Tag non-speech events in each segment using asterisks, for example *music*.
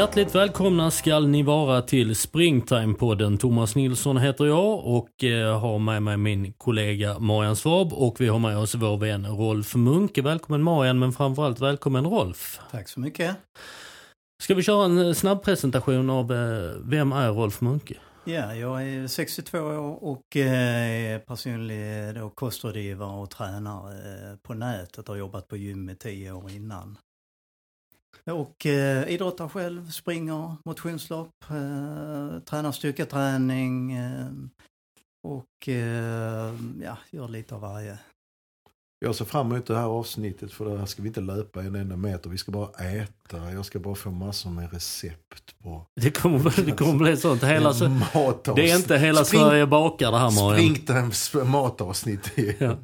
Hjärtligt välkomna skall ni vara till Springtime-podden. Thomas Nilsson heter jag och eh, har med mig min kollega Marian Svab och vi har med oss vår vän Rolf Munke. Välkommen Marian men framförallt välkommen Rolf. Tack så mycket. Ska vi köra en eh, snabb presentation av eh, vem är Rolf Munke? Ja, jag är 62 år och är personlig då kostrådgivare och tränare på nätet har jobbat på gym i tio år innan. Och eh, idrottar själv, springer motionslopp, eh, tränar styrketräning eh, och eh, ja, gör lite av varje. Jag ser fram emot det här avsnittet för här ska vi inte löpa en enda meter. Vi ska bara äta. Jag ska bara få massor med recept på... Det kommer, det kommer bli sånt. Hela, det är inte hela Spring, Sverige bakar det här Marian. Springtimes matavsnitt. Ja.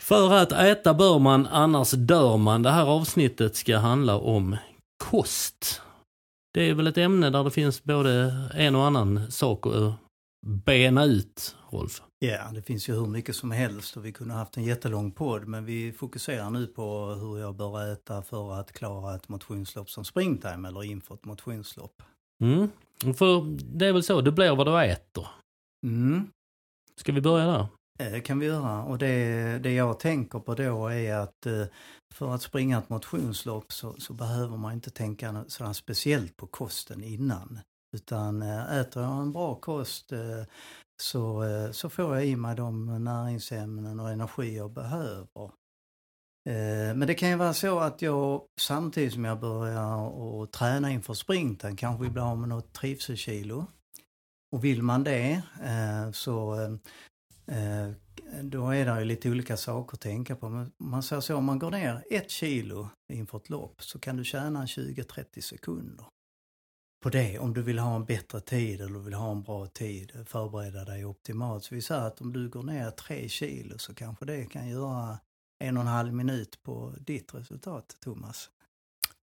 För att äta bör man, annars dör man. Det här avsnittet ska handla om kost. Det är väl ett ämne där det finns både en och annan sak att bena ut, Rolf? Ja, det finns ju hur mycket som helst och vi kunde haft en jättelång podd men vi fokuserar nu på hur jag bör äta för att klara ett motionslopp som springtime eller inför ett motionslopp. Mm. För det är väl så, det blir vad du äter. Mm. Ska vi börja där? Det kan vi göra och det, det jag tänker på då är att eh, för att springa ett motionslopp så, så behöver man inte tänka sådär speciellt på kosten innan. Utan eh, äter jag en bra kost eh, så, eh, så får jag i mig de näringsämnen och energi jag behöver. Men det kan ju vara så att jag samtidigt som jag börjar och träna inför sprinten kanske blir av med något trivselkilo. Och vill man det så då är det ju lite olika saker att tänka på. Men man säger så, om man går ner ett kilo inför ett lopp så kan du tjäna 20-30 sekunder på det om du vill ha en bättre tid eller vill ha en bra tid, förbereda dig optimalt. Så vi säger att om du går ner 3 kilo så kanske det kan göra en och en halv minut på ditt resultat, Thomas.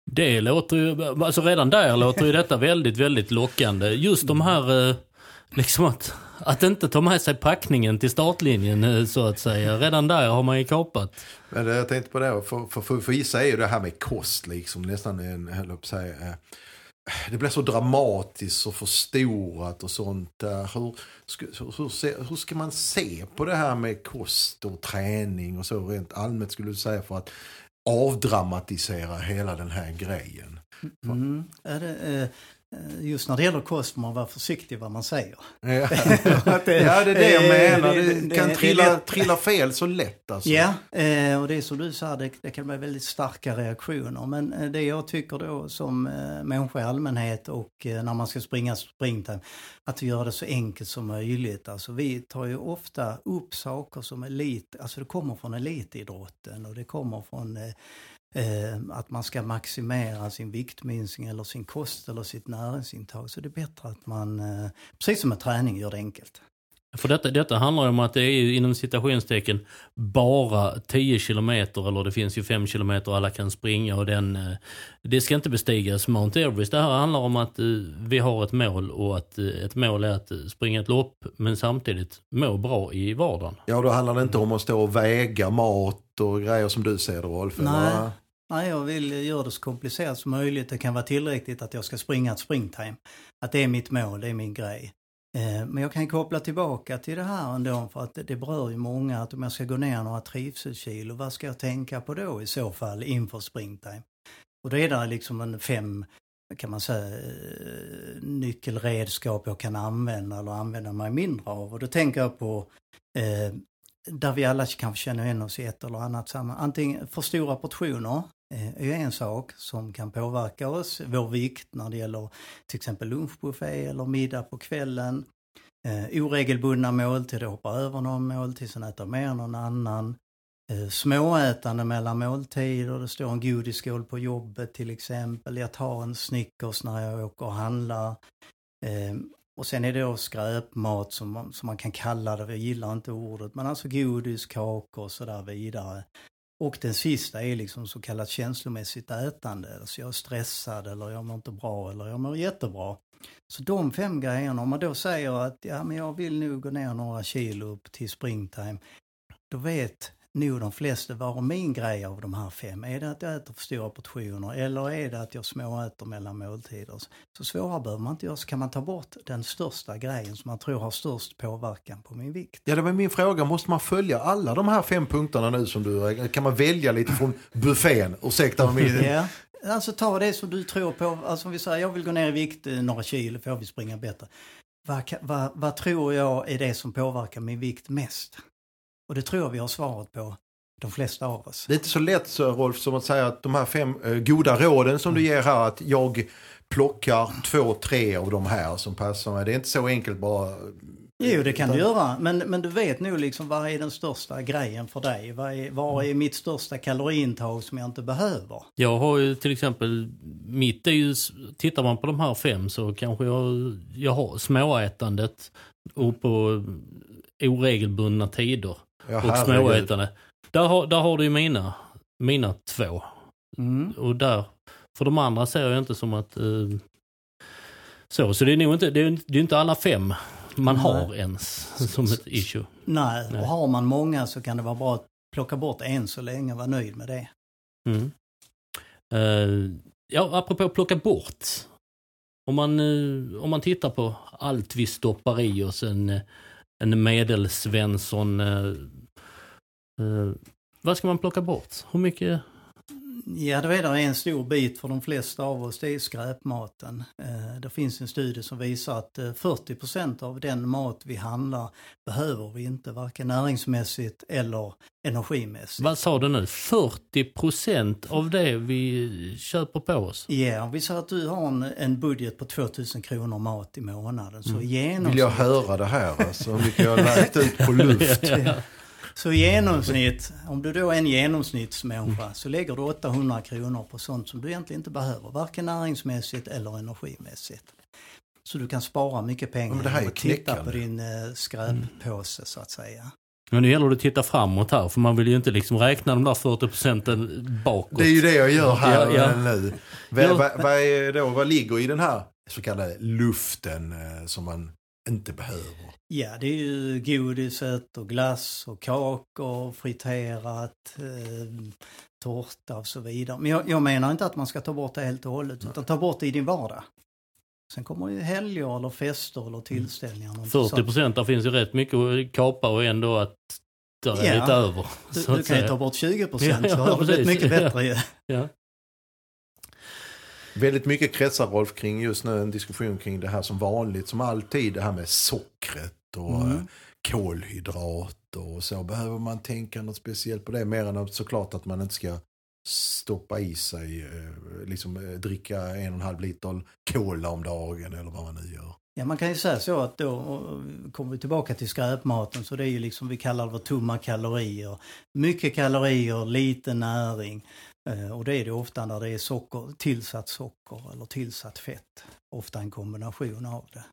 Det låter ju, alltså redan där låter ju detta väldigt, väldigt lockande. Just de här, eh, liksom att att inte ta med sig packningen till startlinjen eh, så att säga. Redan där har man ju kapat. Men jag tänkte på det, för, för, för, för vissa är ju det här med kost liksom nästan en, höll upp säga, eh, det blir så dramatiskt och förstorat och sånt. Hur, hur, hur, ska man se på det här med kost och träning och så rent allmänt skulle du säga för att avdramatisera hela den här grejen? Mm. mm. Är det, eh, just när det gäller kost får man vara försiktig vad man säger. Ja, *laughs* det, ja, det är det jag menar. Det, det kan det, trilla, det trilla fel så lätt alltså. Ja, eh, och det är som du sa, det, kan bli väldigt starka reaktioner. Men eh, det jag tycker då som människa i allmänhet och när man ska springa springtime, att vi gör det så enkelt som möjligt. Alltså vi tar ju ofta upp saker som elit, alltså det kommer från elitidrotten och det kommer från eh, att man ska maximera sin viktminskning eller sin kost eller sitt näringsintag. Så det är bättre att man, eh, precis som med träning, gör det enkelt. För detta, detta handlar om att det är inom citationstecken bara 10 kilometer eller det finns ju 5 kilometer alla kan springa och den, eh, det ska inte bestigas Mount Everest. Det här handlar om att vi har ett mål och att ett mål är att springa ett lopp men samtidigt må bra i vardagen. Ja, då handlar det inte om att stå och väga mat och grejer som du ser det Rolf? Nej. Nej, jag vill göra det så komplicerat som möjligt. Det kan vara tillräckligt att jag ska springa ett springtime. Att det är mitt mål, det är min grej. Eh, men jag kan koppla tillbaka till det här ändå för att det berör ju många att om jag ska gå ner några trivselkilo, vad ska jag tänka på då i så fall inför springtime? Och då är det liksom en fem, kan man säga, nyckelredskap jag kan använda eller använda mig mindre av. Och då tänker jag på eh, där vi alla kanske känner igen oss i ett eller annat sammanhang. Antingen för stora portioner, eh, är är en sak som kan påverka oss, vår vikt när det gäller till exempel lunchbuffé eller middag på kvällen. Eh, oregelbundna måltider, hoppa över någon måltid, sen äta mer än någon annan. Eh, småätande mellan måltider, det står en godisskål på jobbet till exempel. Jag tar en Snickers när jag åker och handlar. Eh, och sen är det då skräpmat som man, som man kan kalla det, jag gillar inte ordet, men alltså godis, kakor och så där vidare. Och den sista är liksom så kallat känslomässigt ätande. Alltså jag är stressad eller jag mår inte bra eller jag mår jättebra. Så de fem grejerna, om man då säger att ja, men jag vill nu gå ner några kilo upp till springtime. Då vet nog de flesta, vad är min grej av de här fem? Är det att jag äter för stora portioner eller är det att jag småäter mellan måltider? Så svårare behöver man inte göra, så kan man ta bort den största grejen som man tror har störst påverkan på min vikt. Ja, det var min fråga. Måste man följa alla de här fem punkterna nu som du... Kan man välja lite från buffén? Ursäkta mig. Ja. Alltså ta det som du tror på. Alltså om vi säger jag vill gå ner i vikt eh, några kilo för jag vill springa bättre. Vad, vad, vad tror jag är det som påverkar min vikt mest? Och det tror jag vi har svaret på, de flesta av oss. Det är inte så lätt så Rolf som att säga att de här fem eh, goda råden som du ger här att jag plockar två, tre av de här som passar mig. Det är inte så enkelt bara. Jo, det kan du göra. Men, men du vet nog liksom vad är den största grejen för dig? Vad är, vad är mitt största kaloriintag som jag inte behöver? Jag har ju till exempel, mitt är ju, tittar man på de här fem så kanske jag, jag har småätandet och på oregelbundna tider Ja, och småätande. Där har, där har du ju mina, mina två. Mm. Och där, för de andra ser jag inte som att... Eh, så, så det är nog inte, det är, det är inte alla fem man Nej. har ens som ett issue. Nej, Nej. och har man många så kan det vara bra att plocka bort en så länge och vara nöjd med det. Mm. Eh, ja, apropå plocka bort. Om man, eh, om man tittar på allt vi stoppar i oss, en, eh, en medelsvensson. eh, eh, vad ska man plocka bort? Hur mycket? Ja, det är där en stor bit för de flesta av oss, det är skräpmaten. Eh, det finns en studie som visar att eh, 40% av den mat vi handlar behöver vi inte, varken näringsmässigt eller energimässigt. Vad sa du nu? 40 procent av det vi köper på oss? Ja, om vi säger att du har en, en budget på 2000 kronor mat i månaden så Mm. i Vill jag genomsnitt, höra det här alltså? Hur mycket jag har lagt ut på luft. *laughs* så i genomsnitt, om du då är en genomsnittsmänniska så lägger du 800 kronor på sånt som du egentligen inte behöver, varken näringsmässigt eller energimässigt. Så du kan spara mycket pengar men det här är titta på din eh, skräppåse så att säga. Men nu gäller det att titta framåt här för man vill ju inte liksom räkna de där 40 procenten bakåt. Det är ju det jag gör här Ja, ja. nu. Vad, Ja. vad, vad, är då, vad ligger i den här så kallade luften eh, som man inte behöver? Ja, det är ju godiset och glass och kakor, friterat, eh, tårta och så vidare. Men jag, jag menar inte att man ska ta bort det helt och hållet, utan ta bort det i din vardag. Sen kommer ju helger eller fester eller tillställningar. något 40 sånt. procent, där finns ju rätt mycket att kapa och ändå att där är Ja. lite över. Du, du kan ju ta bort 20 procent Ja, ja, så har det blivit mycket bättre ju. Ja. Väldigt mycket kretsar Rolf kring just nu en diskussion kring det här som vanligt, som alltid, det här med sockret och Mm. eh, kolhydrater och så. Behöver man tänka något speciellt på det? Mer än att såklart att man inte ska stoppa i sig, eh, liksom eh, dricka en och en halv liter cola om dagen eller vad man nu gör. Ja, man kan ju säga så att då kommer vi tillbaka till skräpmaten så det är ju liksom, vi kallar det för tomma kalorier. Mycket kalorier, lite näring. Eh, Och det är det ofta när det är socker, tillsatt socker eller tillsatt fett. Ofta en kombination av det.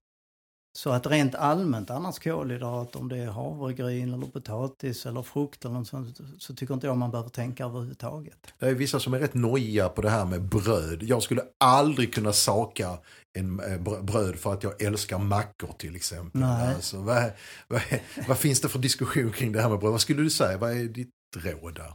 Så att rent allmänt annars kolhydrat, om det är havregryn eller potatis eller frukt eller något sånt, så tycker inte jag man behöver tänka överhuvudtaget. Det är vissa som är rätt nojiga på det här med bröd. Jag skulle aldrig kunna saka en eh, br- bröd för att jag älskar mackor till exempel. Nej. Alltså, vad, vad, vad finns det för diskussion kring det här med bröd? Vad skulle du säga? Vad är ditt råd där?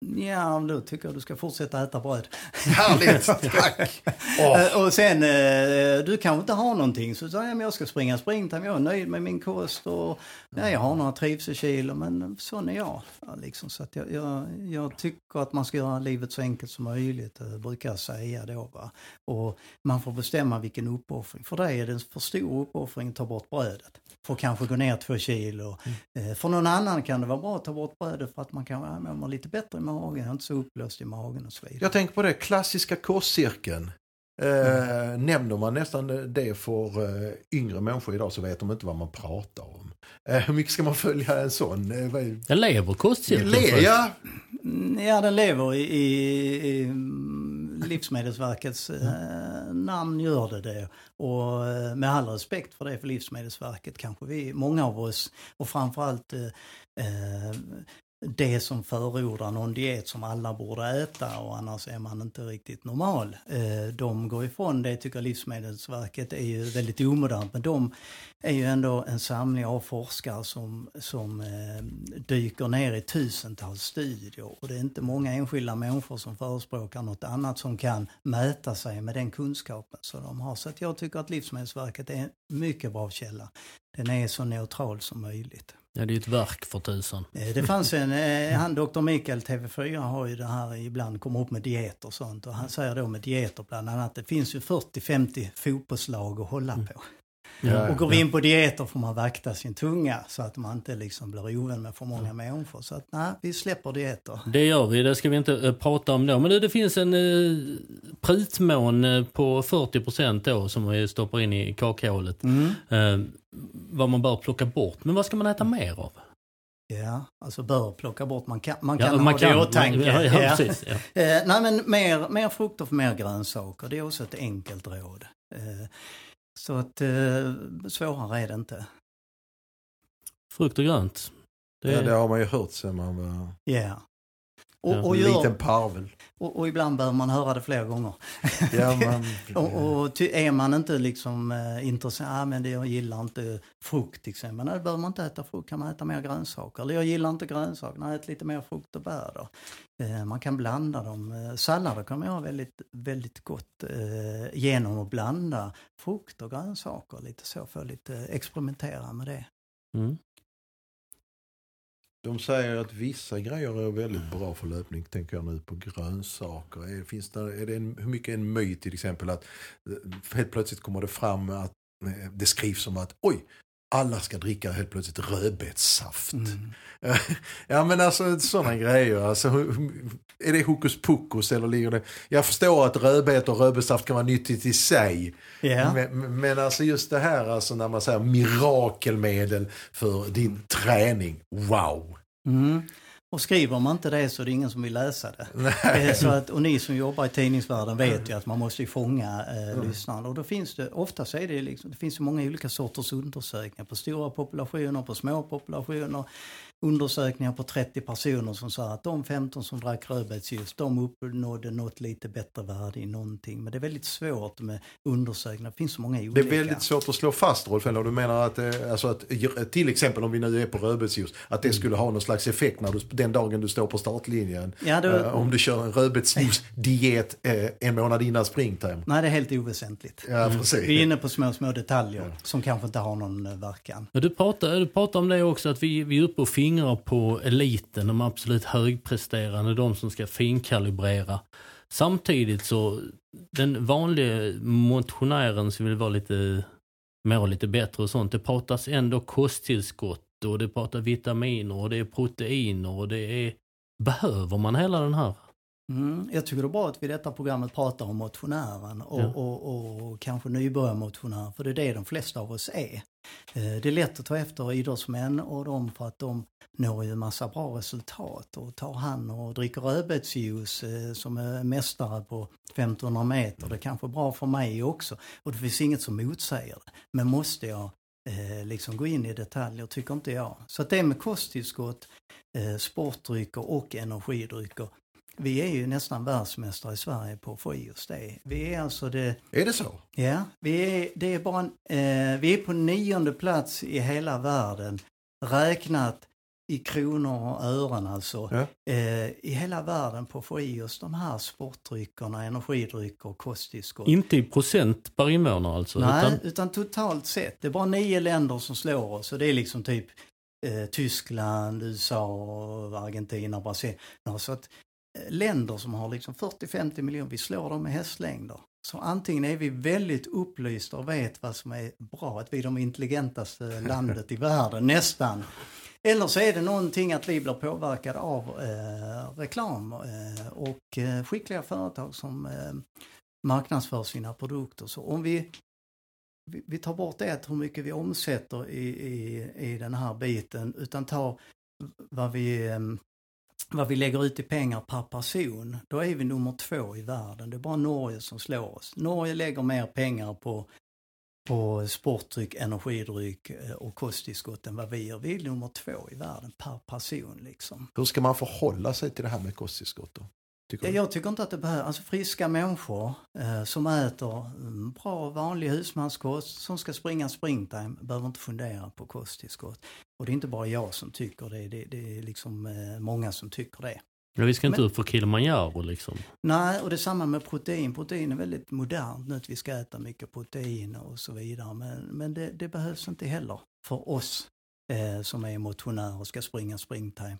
Ja, då tycker jag du ska fortsätta äta bröd. Härligt, *laughs* tack! Eh, Och sen, eh, du kanske inte har någonting så säger jag men jag ska springa springtime, jag är nöjd med min kost och ja, jag har några trivselkilo men sån är jag. Ja, liksom, så jag, jag, jag tycker att man ska göra livet så enkelt som möjligt, eh, brukar jag säga då. Va? Och man får bestämma vilken uppoffring. För dig är det en för stor uppoffring att ta bort brödet. Att kanske gå ner två kilo. Eh, För någon annan kan det vara bra att ta bort brödet för att man kan ja, men mår lite bättre magen, inte så upplöst i magen och så vidare. jag tänker på det, klassiska kostcirkeln. Eh, Nämner man nästan det för eh, yngre människor idag så vet de inte vad man pratar om. Eh, hur mycket ska man följa en sån? Eh, vad Jag lever kostcirkeln. Le, ja, Mm, Ja, den lever i, i, i mm, Livsmedelsverkets eh, namn gör det det. Och eh, med all respekt för det för Livsmedelsverket kanske vi, många av oss och framförallt eh, eh, det som förordar någon diet som alla borde äta och annars är man inte riktigt normal. Eh, de går ifrån det tycker Livsmedelsverket är ju väldigt omodernt men de är ju ändå en samling av forskare som, som eh, dyker ner i tusentals studier och det är inte många enskilda människor som förespråkar något annat som kan mäta sig med den kunskapen som de har. Så att jag tycker att Livsmedelsverket är en mycket bra källa. Den är så neutral som möjligt. Ja, det är ett verk för tusan. Eh, det fanns en, eh, *laughs* han doktor Mikael TV4 har ju det här ibland, kommer upp med dieter och sånt och han säger då med dieter bland annat, det finns ju 40-50 fotbollslag att hålla Mm. Ja, Och går vi in på dieter får man vakta sin tunga så att man inte liksom blir ovän med för många människor. Så att nej, vi släpper dieter. Det gör vi, det ska vi inte eh, prata om då. Men det, det finns en eh, prutmån eh, på 40 procent då som vi stoppar in i kakhålet. Mm. Eh, vad man bör plocka bort. Men vad ska man äta mer av? Ja, alltså bör plocka bort, man kan, man Ja, kan ha det i åtanke. Ja, ja, Ja. precis. Ja. Nej men mer, mer frukt och mer grönsaker, det är också ett enkelt råd. Så att eh, svårare är det inte. Frukt och grönt. Det ja, det har man ju hört sen man var Ja. Och, och, en gör, liten parvel. Och, och ibland behöver man höra det flera gånger. Ja, man, *laughs* Och, och ty, är man inte liksom eh, intresserad, ah, men det, jag gillar inte frukt till exempel. Nej, behöver man inte äta frukt, kan man äta mer grönsaker. Eller jag gillar inte grönsaker, nej, ät lite mer frukt och bär då. Eh, man kan blanda dem. Eh, sallader kan man göra väldigt, väldigt gott eh, genom att blanda frukt och grönsaker lite så, för lite experimentera med det. mm. De säger att vissa grejer är väldigt bra för löpning. Tänker jag nu på grönsaker. Är, finns det, är det en, hur mycket är en myt till exempel att eh, helt plötsligt kommer det fram att eh, det skrivs som att oj, alla ska dricka helt plötsligt rödbetssaft. Mm. *laughs* Ja men alltså sådana grejer. Alltså, är det hokus pokus eller ligger det... Jag förstår att rödbet och rödbetssaft kan vara nyttigt i sig. Ja. Men, men alltså just det här alltså när man säger mirakelmedel för din träning. Wow! Mm. Och skriver man inte det så är det ingen som vill läsa det. Eh, Nej. Så att, och ni som jobbar i tidningsvärlden vet ju att man måste ju fånga eh, Mm. lyssnaren. Och då finns det, ofta så är det liksom, det finns ju många olika sorters undersökningar på stora populationer, på små populationer. Undersökningar på 30 personer som sa att de 15 som drack rödbetsjuice, de uppnådde något lite bättre värde i någonting. Men det är väldigt svårt med undersökningar, det finns så många Det olika. är väldigt svårt att slå fast Rolf, eller du menar att, eh, alltså att till exempel om vi nu är på rödbetsjuice, att det skulle ha någon slags effekt när du, den dagen du står på startlinjen. Ja, det- Eh, om du kör en rödbetsjuice-diet eh, en månad innan springtime. Nej, det är helt oväsentligt. Ja, precis. Vi är inne på små, små detaljer som kanske inte har någon eh, verkan. Men du pratar, du pratar om det också, att vi, vi är uppe och fingrar på eliten, de absolut högpresterande, de som ska finkalibrera. Samtidigt så, den vanliga motionären som vill vara lite, må lite bättre och sånt, det pratas ändå kosttillskott och det pratar vitaminer och det är proteiner och det är, behöver man hela den här? Mm, jag tycker det är bra att vi i detta programmet pratar om motionären och, Ja. och, och, kanske nybörjarmotionärer, för det är det de flesta av oss är. Eh, det är lätt att ta efter idrottsmän och dem för att de når ju en massa bra resultat och tar hand och dricker rödbetsjuice eh, som är mästare på 1500 meter. Det är kanske bra för mig också och det finns inget som motsäger det. Men måste jag eh, liksom gå in i detaljer tycker inte jag. Så att det med kosttillskott, eh, sportdrycker och energidrycker vi är ju nästan världsmästare i Sverige på att få i oss det. Vi är alltså det, Är det så? ja, vi är, det är bara en, eh, vi är på nionde plats i hela världen räknat i kronor och ören alltså. Ja. Eh, I hela världen på att få i oss de här sportdryckerna, energidrycker och kosttillskott. Inte i procent per invånare alltså? Nej, Utan, utan... totalt sett. Det är bara nio länder som slår oss och det är liksom typ eh, Tyskland, USA, och Argentina, Brasilien. Så att länder som har liksom 40-50 miljoner, vi slår dem med hästlängder. Så antingen är vi väldigt upplysta och vet vad som är bra, att vi är de intelligentaste *laughs* landet i världen, nästan. Eller så är det någonting att vi blir påverkade av eh, reklam eh, och eh, skickliga företag som eh, marknadsför sina produkter. Så om vi, vi, vi tar bort det, hur mycket vi omsätter i, i, i den här biten, utan tar vad vi, eh, vad vi lägger ut i pengar per person, då är vi nummer två i världen. Det är bara Norge som slår oss. Norge lägger mer pengar på på sportdryck, energidryck eh, och kosttillskott än vad vi gör. Vi är nummer två i världen per person liksom. Hur ska man förhålla sig till det här med kosttillskott då? Tycker? Jag tycker inte att det behövs, alltså friska människor eh, som äter mm, bra vanlig husmanskost, som ska springa springtime, behöver inte fundera på kosttillskott. Och det är inte bara jag som tycker det, det, det är liksom eh, många som tycker det. Ja, vi ska inte Men- upp för Kilimanjaro liksom. Nej, och det är samma med protein. Protein är väldigt modernt nu att vi ska äta mycket protein och så vidare. Men, men det, det behövs inte heller för oss eh, som är motionärer och ska springa springtime.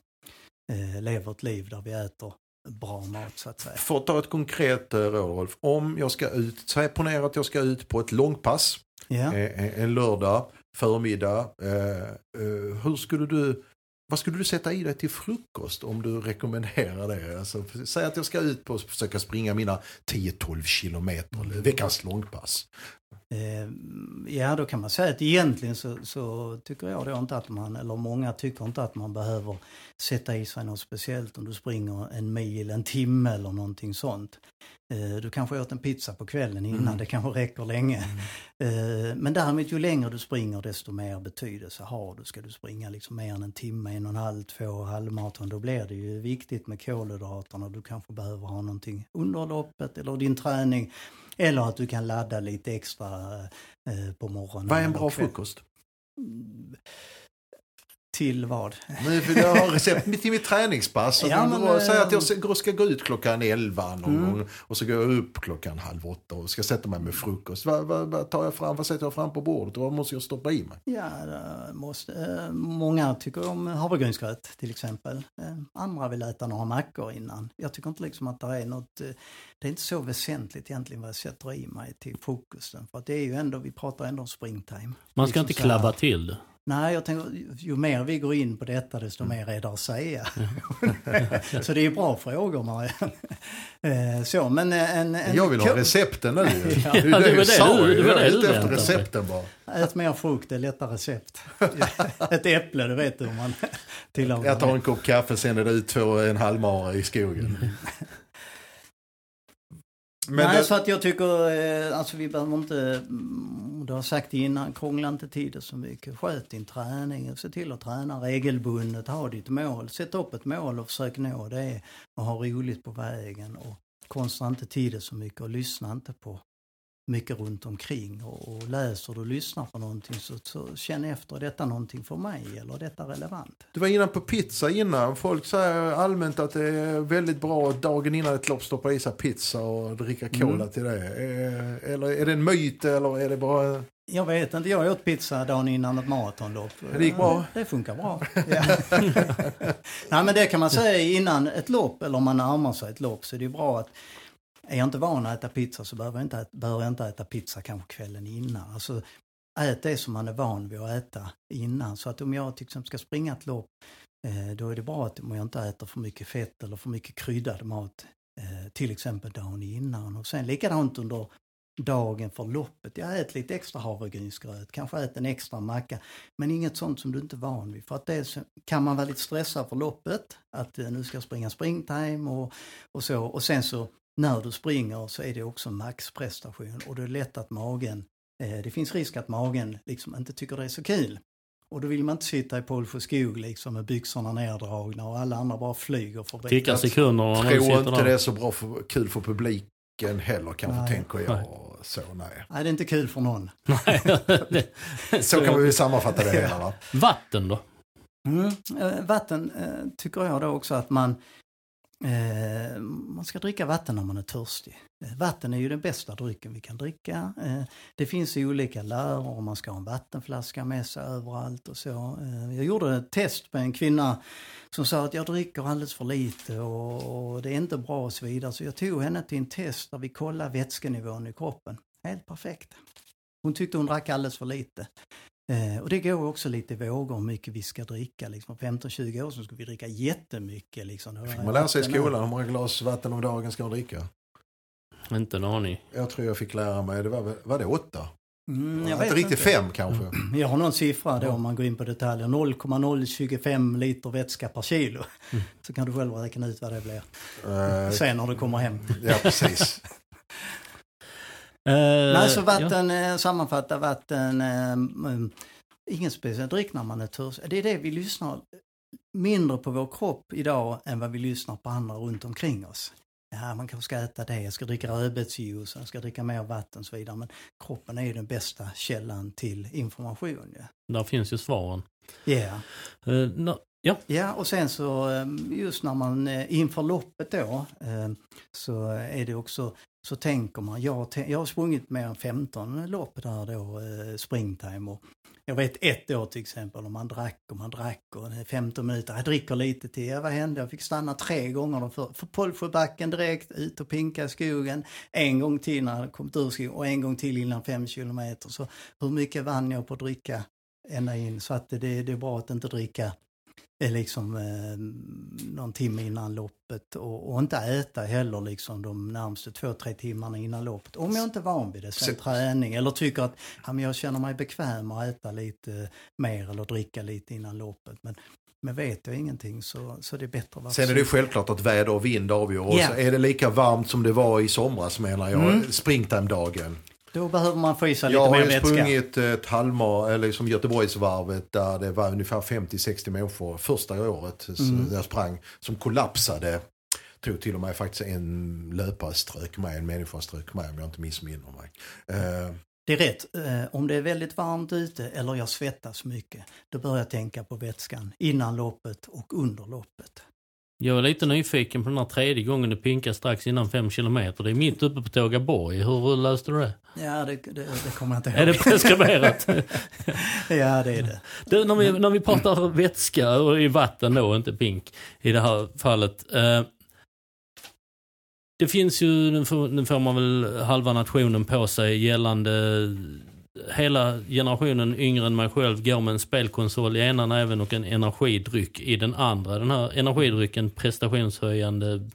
Eh, lever ett liv där vi äter bra mat så att säga. För att ta ett konkret eh, råd Rolf. Om jag ska ut, säg ponera att jag ska ut på ett långpass Ja. eh, en lördag förmiddag. Eh, eh, hur skulle du, vad skulle du sätta i dig till frukost om du rekommenderar det? Alltså, säg att jag ska ut på och försöka springa mina 10-12 kilometer, eller veckans långpass. Eh, ja, då kan man säga att egentligen så, så tycker jag då inte att man, eller många tycker inte att man behöver sätta i sig något speciellt om du springer en mil, en timme eller någonting sånt. Eh, du kanske åt en pizza på kvällen innan, Mm. det kanske räcker länge. Eh, men däremot ju längre du springer desto mer betydelse har du. Ska du springa liksom mer än en timme, en och en halv, två halvmaraton, då blir det ju viktigt med kolhydraterna. Du kanske behöver ha någonting under loppet eller din träning. Eller att du kan ladda lite extra eh, på morgonen. Vad är en bra frukost? Till vad? Nu vill jag ha recept till mitt träningspass. Ja, Ja, men, men, Säg eh, att jag ska- ska gå ut klockan 11 någon Mm. gång och så går jag upp klockan halv åtta och ska sätta mig med frukost. Vad, vad, vad tar jag fram? Vad sätter jag fram på bordet? Vad måste jag stoppa i mig? Ja, måste, eh, många tycker om havregrynsgröt till exempel. Eh, andra vill äta några mackor innan. Jag tycker inte liksom att det är något, eh, det är inte så väsentligt egentligen vad jag sätter i mig till frukosten. För att det är ju ändå, vi pratar ändå om springtime. Man ska Liksom inte så klabba till det. Nej, jag tänker ju mer vi går in på detta desto mer är det att säga. *laughs* så det är bra frågor Marianne. Eh, Så, men eh, en, en Jag vill ha recepten nu. *laughs* Ja, det, är det det det sa du- det Jag är det du ute efter recepten bara. Ät mer frukt, det är lätta recept. *laughs* Ett äpple, du vet hur man tillagar Jag tar det. en kopp kaffe, sen är det ut två en halvmara i skogen. Men Nej, det, så att jag tycker, eh, alltså vi behöver inte, mm, du har sagt innan, krångla inte till det så mycket. Sköt din träning, se till att träna regelbundet, ha ditt mål. Sätt upp ett mål och försök nå det och ha roligt på vägen. Och konstra inte till det så mycket och lyssna inte på mycket runt omkring. Och, och läser och lyssnar på någonting så, så känn efter, är detta någonting för mig eller är detta relevant? du var inne på pizza innan. Folk säger allmänt att det är väldigt bra dagen innan ett lopp stoppa i sig pizza och dricka cola Mm. till det. Eh, Eller är det en myt eller är det bara... Jag vet inte, jag åt pizza dagen innan ett maratonlopp. Det gick bra. Det funkar bra. Ja. *laughs* Nej men det kan man säga innan ett lopp eller om man närmar sig ett lopp så är det bra att är jag inte van att äta pizza så behöver jag inte, äta- behöver jag inte äta pizza kanske kvällen innan. Alltså ät det som man är van vid att äta innan. Så att om jag till exempel ska springa ett lopp eh, då är det bra att jag inte äter för mycket fett eller för mycket kryddad mat eh, till exempel dagen innan. Och sen likadant under dagen för loppet. Jag äter lite extra havregrynsgröt, kanske äter en extra macka. Men inget sånt som du inte är van vid. För att det kan man vara lite stressad för loppet. Att eh, nu ska jag springa springtime och, och så. Och sen så när du springer så är det också maxprestation. Och det är lätt att magen, eh, det finns risk att magen liksom inte tycker det är så kul. Och då vill man inte sitta i Paul skog liksom med byxorna neddragna och alla andra bara flyger förbi. Ticka sekunder tror inte där. det är så bra för, kul för publiken heller kanske Nej. tänker jag. Nej. Så nej. Nej, det är inte kul för någon. *laughs* Så kan vi sammanfatta det *laughs* hela va? Vatten då? Mm. Eh, vatten eh, tycker jag då också att man, eh, man ska dricka vatten när man är törstig. Eh, vatten är ju den bästa drycken vi kan dricka. Eh, det finns ju olika läror man ska ha en vattenflaska med sig överallt och så. Eh, jag gjorde ett test med en kvinna som sa att jag dricker alldeles för lite och, och det är inte bra och så vidare. Så jag tog henne till en test där vi kollade vätskenivån i kroppen. Helt perfekt. Hon tyckte hon drack alldeles för lite. Eh, och det går också lite i vågor hur mycket vi ska dricka. Liksom. För 15-20 år sedan skulle vi dricka jättemycket. Liksom. Fick man lära sig i skolan hur många glas vatten om dagen ska man dricka? Inte en aning. Jag tror jag fick lära mig, det var, var det åtta? Mm, jag inte riktigt inte. fem kanske. Jag har någon siffra då Ja. om man går in på detaljer. 0,025 liter vätska per kilo. Mm. Så kan du själv räkna ut vad det blir Eh, sen när du kommer hem. ja, precis. *laughs* Nej, så vatten, ja. sammanfatta vatten, eh, mm, ingen speciell dryck när man är törstig. Det är det vi lyssnar mindre på vår kropp idag än vad vi lyssnar på andra runt omkring oss. Ja, man kanske ska äta det, jag ska dricka rödbetsjuice, jag ska dricka mer vatten och så vidare. Men kroppen är ju den bästa källan till information. Ja, Där finns ju svaren. yeah. Eh, nå- ja. Ja, och sen så eh, just när man eh, inför loppet då eh, så är det också så tänker man, jag, jag har sprungit mer än 15 lopp där då, eh, springtime och jag vet ett år till exempel om man drack och man drack och 15 minuter, jag dricker lite till, ja, vad hände? Jag fick stanna tre gånger för, för Pålsjöbacken direkt, ut och pinka i skogen, en gång till när jag kommit ur skogen och en gång till innan 5 kilometer. Så hur mycket vann jag på att dricka ända in? Så att det, det är bra att inte dricka liksom eh, någon timme innan loppet och, och inte äta heller liksom de närmaste två, tre timmarna innan loppet. Om jag inte är van vid det, sen Så- träning eller tycker att ja, men jag känner mig bekväm att äta lite mer eller dricka lite innan loppet. Men, men vet jag ingenting så, så det är bättre att vara Sen är det självklart att väder och vind avgör. Och Ja. så är det lika varmt som det var i somras menar jag, Mm. springtime-dagen. Då behöver man få i sig Jag lite har mer vätska. sprungit ett halvmar, eller som Göteborgsvarvet där det var ungefär 50-60 människor första året Mm. jag sprang som kollapsade. Tror till och med faktiskt en löpare strök med, en människa strök med om jag inte missminner mig. Eh, Det är rätt. Eh, om det är väldigt varmt ute eller jag svettas mycket, då börjar jag tänka på vätskan innan loppet och under loppet. Jag är lite nyfiken på den här tredje gången du pinkar strax innan fem kilometer. Det är mitt uppe på Tågaborg. Hur löste du det? Ja, det, det, det kommer jag inte ihåg. Är det preskriberat? *laughs* ja, det är det. Du, när, vi, när vi pratar vätska och i vatten då, inte pink i det här fallet. Eh, det finns ju, nu får, nu får man väl halva nationen på sig gällande hela generationen yngre än mig själv går med en spelkonsol i ena näven och en energidryck i den andra. Den här energidrycken, prestationshöjande,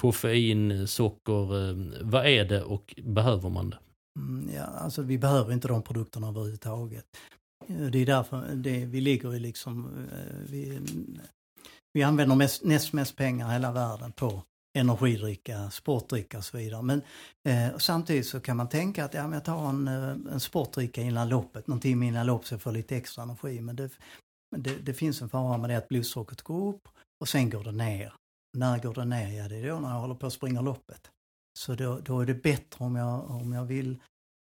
koffein, socker. Eh, vad är det och behöver man det? Mm, ja, alltså vi behöver inte de produkterna överhuvudtaget. Eh, det är därför det, vi ligger i liksom, eh, vi, vi använder mest, näst mest pengar i hela världen på energidricka, sportdricka och så vidare. Men eh, samtidigt så kan man tänka att ja, men jag tar en, eh, en sportdricka innan loppet, någon timme innan loppet så jag får lite extra energi. Men det, det, det finns en fara med det att blodsockret går upp och sen går det ner. När går det ner? Ja, det är då när jag håller på att springa loppet. Så då, då är det bättre om jag, om jag vill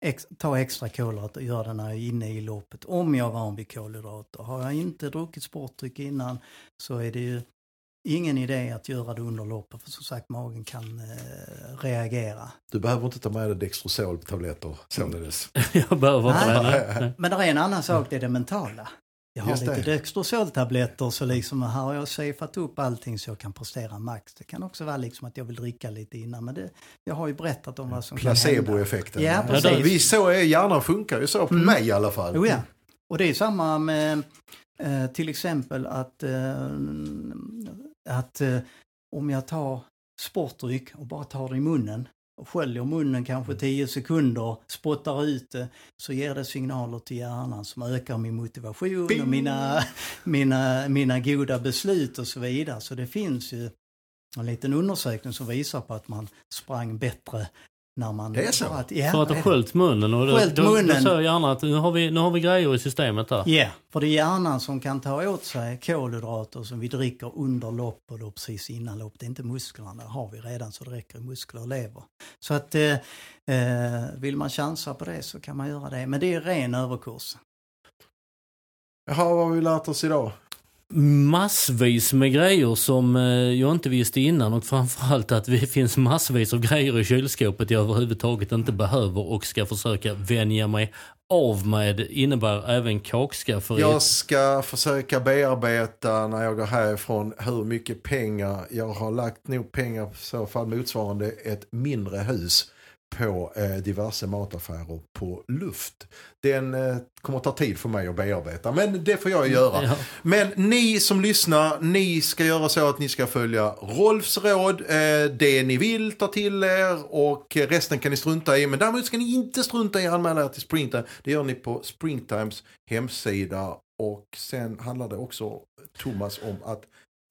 ex, ta extra kolhydrater och göra det när jag är inne i loppet. Om jag är van vid kolhydrater. Har jag inte druckit sportdryck innan så är det ju ingen idé att göra det under loppet för som sagt magen kan eh, reagera. du behöver inte ta med dig Dextrosol-tabletter således. *laughs* Jag behöver inte Nej. det. *laughs* Nej. Men det är en annan sak, det är det mentala. Jag har Just lite. Dextrosol-tabletter så liksom här har jag safeat upp allting så jag kan prestera max. Det kan också vara liksom att jag vill dricka lite innan men det, jag har ju berättat om vad som. Placeboeffekten. Ja, precis. Ja, vi så är hjärnan funkar ju så på Mm. mig i alla fall. Oh ja. Och det är samma med eh, till exempel att, eh, att eh, om jag tar sportdryck och bara tar det i munnen och sköljer munnen kanske 10 sekunder, spottar ut det, så ger det signaler till hjärnan som ökar min motivation Bing! och mina, *laughs* mina, mina goda beslut och så vidare. Så det finns ju en liten undersökning som visar på att man sprang bättre när man... Det är så? Att, ja, För att ha sköljt munnen och då, då, då munnen. sa gärna att nu har, vi, nu har vi grejer i systemet här. Ja, för det är hjärnan som kan ta åt sig kolhydrater som vi dricker under lopp och då precis innan lopp. Det är inte musklerna, det har vi redan så det räcker i muskler och lever. Så att eh, eh, vill man chansa på det så kan man göra det. Men det är ren överkurs. Jaha, vad har vi lärt oss idag? Massvis med grejer som eh, jag inte visste innan och framförallt att det *laughs* finns massvis av grejer i kylskåpet jag överhuvudtaget inte behöver och ska försöka vänja mig av med. innebär även kakskafferi. Jag ska försöka bearbeta när jag går härifrån hur mycket pengar jag har lagt nog pengar i så fall motsvarande ett mindre hus på eh, diverse mataffärer på luft. Den eh, kommer ta tid för mig att bearbeta men det får jag göra. Ja. Men ni som lyssnar, ni ska göra så att ni ska följa Rolfs råd. Eh, det ni vill ta till er och resten kan ni strunta i. Men däremot ska ni inte strunta i att anmäla er till Springtime. Det gör ni på Springtimes hemsida. Och sen handlar det också, Thomas, om att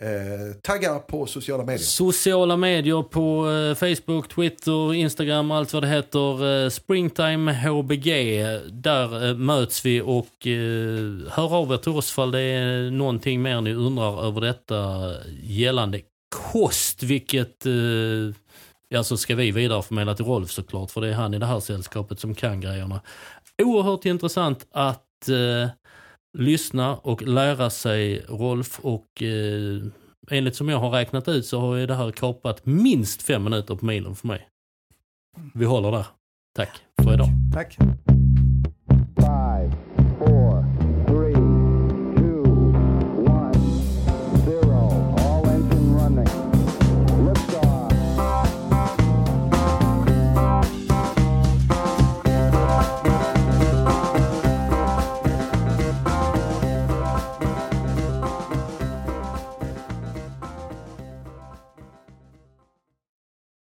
Eh, tagga på sociala medier. Sociala medier på eh, Facebook, Twitter, Instagram, allt vad det heter. Eh, Springtime HBG. Där eh, möts vi och eh, hör av er till oss ifall det är någonting mer ni undrar över detta gällande kost. Vilket eh, alltså ska vi vidareförmedla till Rolf såklart, för det är han i det här sällskapet som kan grejerna. Oerhört intressant att eh, lyssna och lära sig Rolf och eh, enligt som jag har räknat ut så har ju det här kapat minst fem minuter på milen för mig. Vi håller där. Tack för idag. Tack.